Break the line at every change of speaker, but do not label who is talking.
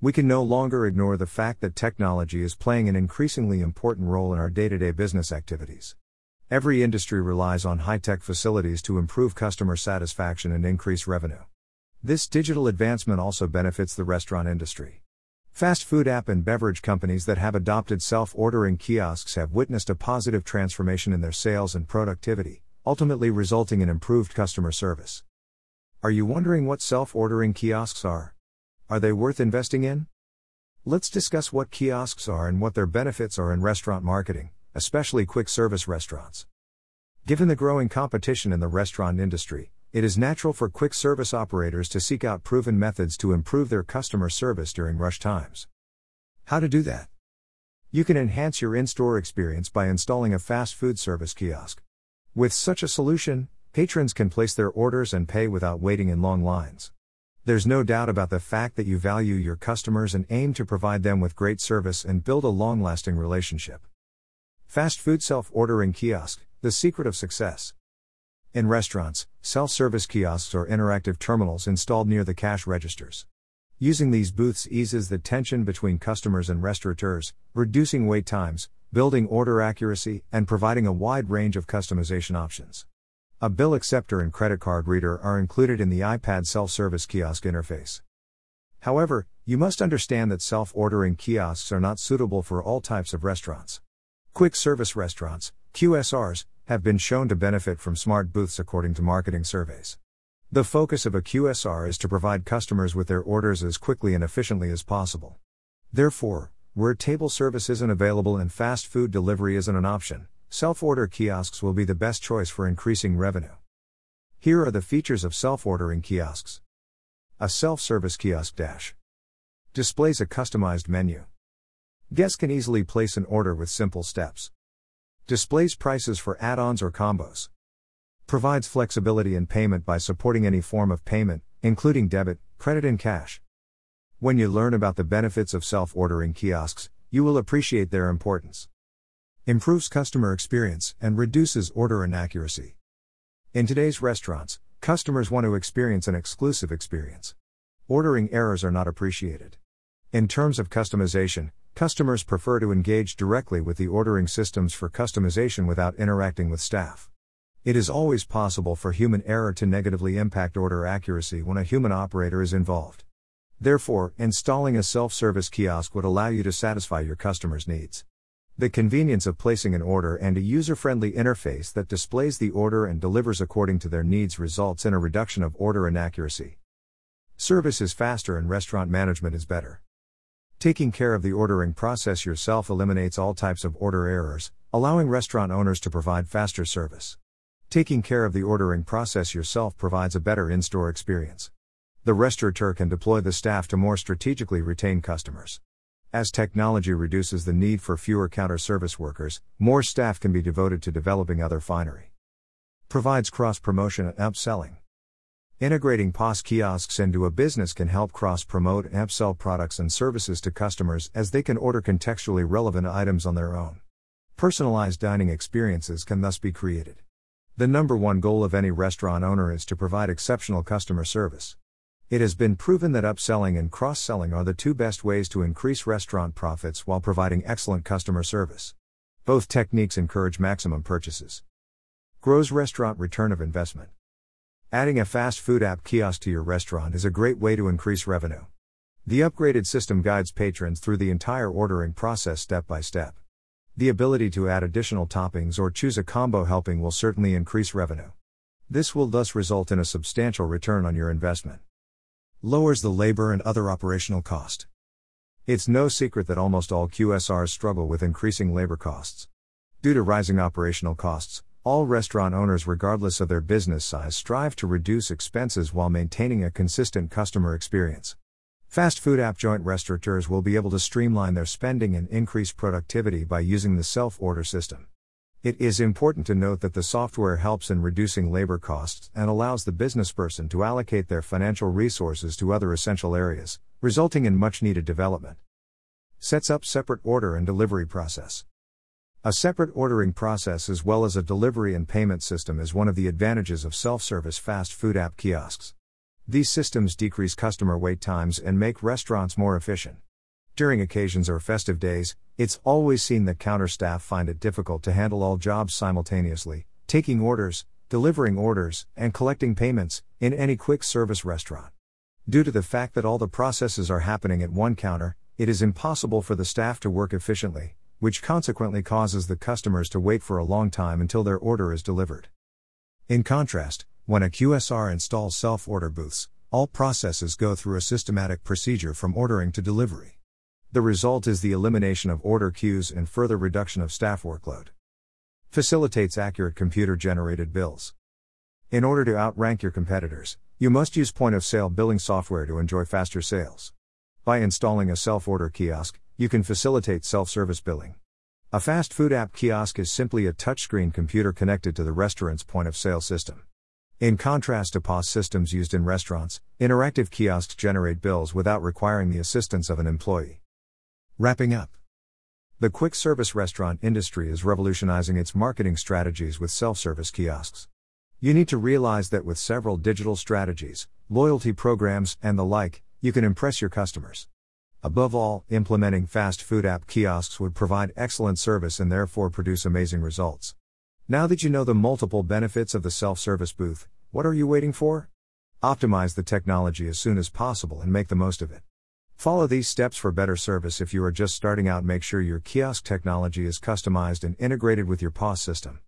We can no longer ignore the fact that technology is playing an increasingly important role in our day to day business activities. Every industry relies on high tech facilities to improve customer satisfaction and increase revenue. This digital advancement also benefits the restaurant industry. Fast food app and beverage companies that have adopted self ordering kiosks have witnessed a positive transformation in their sales and productivity, ultimately resulting in improved customer service. Are you wondering what self ordering kiosks are? Are they worth investing in? Let's discuss what kiosks are and what their benefits are in restaurant marketing, especially quick service restaurants. Given the growing competition in the restaurant industry, it is natural for quick service operators to seek out proven methods to improve their customer service during rush times. How to do that? You can enhance your in store experience by installing a fast food service kiosk. With such a solution, patrons can place their orders and pay without waiting in long lines. There's no doubt about the fact that you value your customers and aim to provide them with great service and build a long lasting relationship. Fast food self ordering kiosk, the secret of success. In restaurants, self service kiosks are interactive terminals installed near the cash registers. Using these booths eases the tension between customers and restaurateurs, reducing wait times, building order accuracy, and providing a wide range of customization options. A bill acceptor and credit card reader are included in the iPad self service kiosk interface. However, you must understand that self ordering kiosks are not suitable for all types of restaurants. Quick service restaurants, QSRs, have been shown to benefit from smart booths according to marketing surveys. The focus of a QSR is to provide customers with their orders as quickly and efficiently as possible. Therefore, where table service isn't available and fast food delivery isn't an option, Self order kiosks will be the best choice for increasing revenue. Here are the features of self ordering kiosks a self service kiosk dash displays a customized menu. Guests can easily place an order with simple steps. Displays prices for add ons or combos. Provides flexibility in payment by supporting any form of payment, including debit, credit, and cash. When you learn about the benefits of self ordering kiosks, you will appreciate their importance improves customer experience, and reduces order inaccuracy. In today's restaurants, customers want to experience an exclusive experience. Ordering errors are not appreciated. In terms of customization, customers prefer to engage directly with the ordering systems for customization without interacting with staff. It is always possible for human error to negatively impact order accuracy when a human operator is involved. Therefore, installing a self service kiosk would allow you to satisfy your customers' needs. The convenience of placing an order and a user friendly interface that displays the order and delivers according to their needs results in a reduction of order inaccuracy. Service is faster and restaurant management is better. Taking care of the ordering process yourself eliminates all types of order errors, allowing restaurant owners to provide faster service. Taking care of the ordering process yourself provides a better in store experience. The restaurateur can deploy the staff to more strategically retain customers. As technology reduces the need for fewer counter service workers, more staff can be devoted to developing other finery. Provides cross promotion and upselling. Integrating POS kiosks into a business can help cross promote and upsell products and services to customers as they can order contextually relevant items on their own. Personalized dining experiences can thus be created. The number one goal of any restaurant owner is to provide exceptional customer service. It has been proven that upselling and cross selling are the two best ways to increase restaurant profits while providing excellent customer service. Both techniques encourage maximum purchases. Grows restaurant return of investment. Adding a fast food app kiosk to your restaurant is a great way to increase revenue. The upgraded system guides patrons through the entire ordering process step by step. The ability to add additional toppings or choose a combo helping will certainly increase revenue. This will thus result in a substantial return on your investment lowers the labor and other operational cost. It's no secret that almost all QSRs struggle with increasing labor costs. Due to rising operational costs, all restaurant owners, regardless of their business size, strive to reduce expenses while maintaining a consistent customer experience. Fast food app joint restaurateurs will be able to streamline their spending and increase productivity by using the self order system. It is important to note that the software helps in reducing labor costs and allows the business person to allocate their financial resources to other essential areas, resulting in much needed development. Sets up separate order and delivery process. A separate ordering process as well as a delivery and payment system is one of the advantages of self service fast food app kiosks. These systems decrease customer wait times and make restaurants more efficient. During occasions or festive days, it's always seen that counter staff find it difficult to handle all jobs simultaneously, taking orders, delivering orders, and collecting payments in any quick service restaurant. Due to the fact that all the processes are happening at one counter, it is impossible for the staff to work efficiently, which consequently causes the customers to wait for a long time until their order is delivered. In contrast, when a QSR installs self order booths, all processes go through a systematic procedure from ordering to delivery. The result is the elimination of order queues and further reduction of staff workload. Facilitates accurate computer generated bills. In order to outrank your competitors, you must use point of sale billing software to enjoy faster sales. By installing a self order kiosk, you can facilitate self service billing. A fast food app kiosk is simply a touchscreen computer connected to the restaurant's point of sale system. In contrast to POS systems used in restaurants, interactive kiosks generate bills without requiring the assistance of an employee. Wrapping up The quick service restaurant industry is revolutionizing its marketing strategies with self service kiosks. You need to realize that with several digital strategies, loyalty programs, and the like, you can impress your customers. Above all, implementing fast food app kiosks would provide excellent service and therefore produce amazing results. Now that you know the multiple benefits of the self service booth, what are you waiting for? Optimize the technology as soon as possible and make the most of it. Follow these steps for better service if you are just starting out. Make sure your kiosk technology is customized and integrated with your POS system.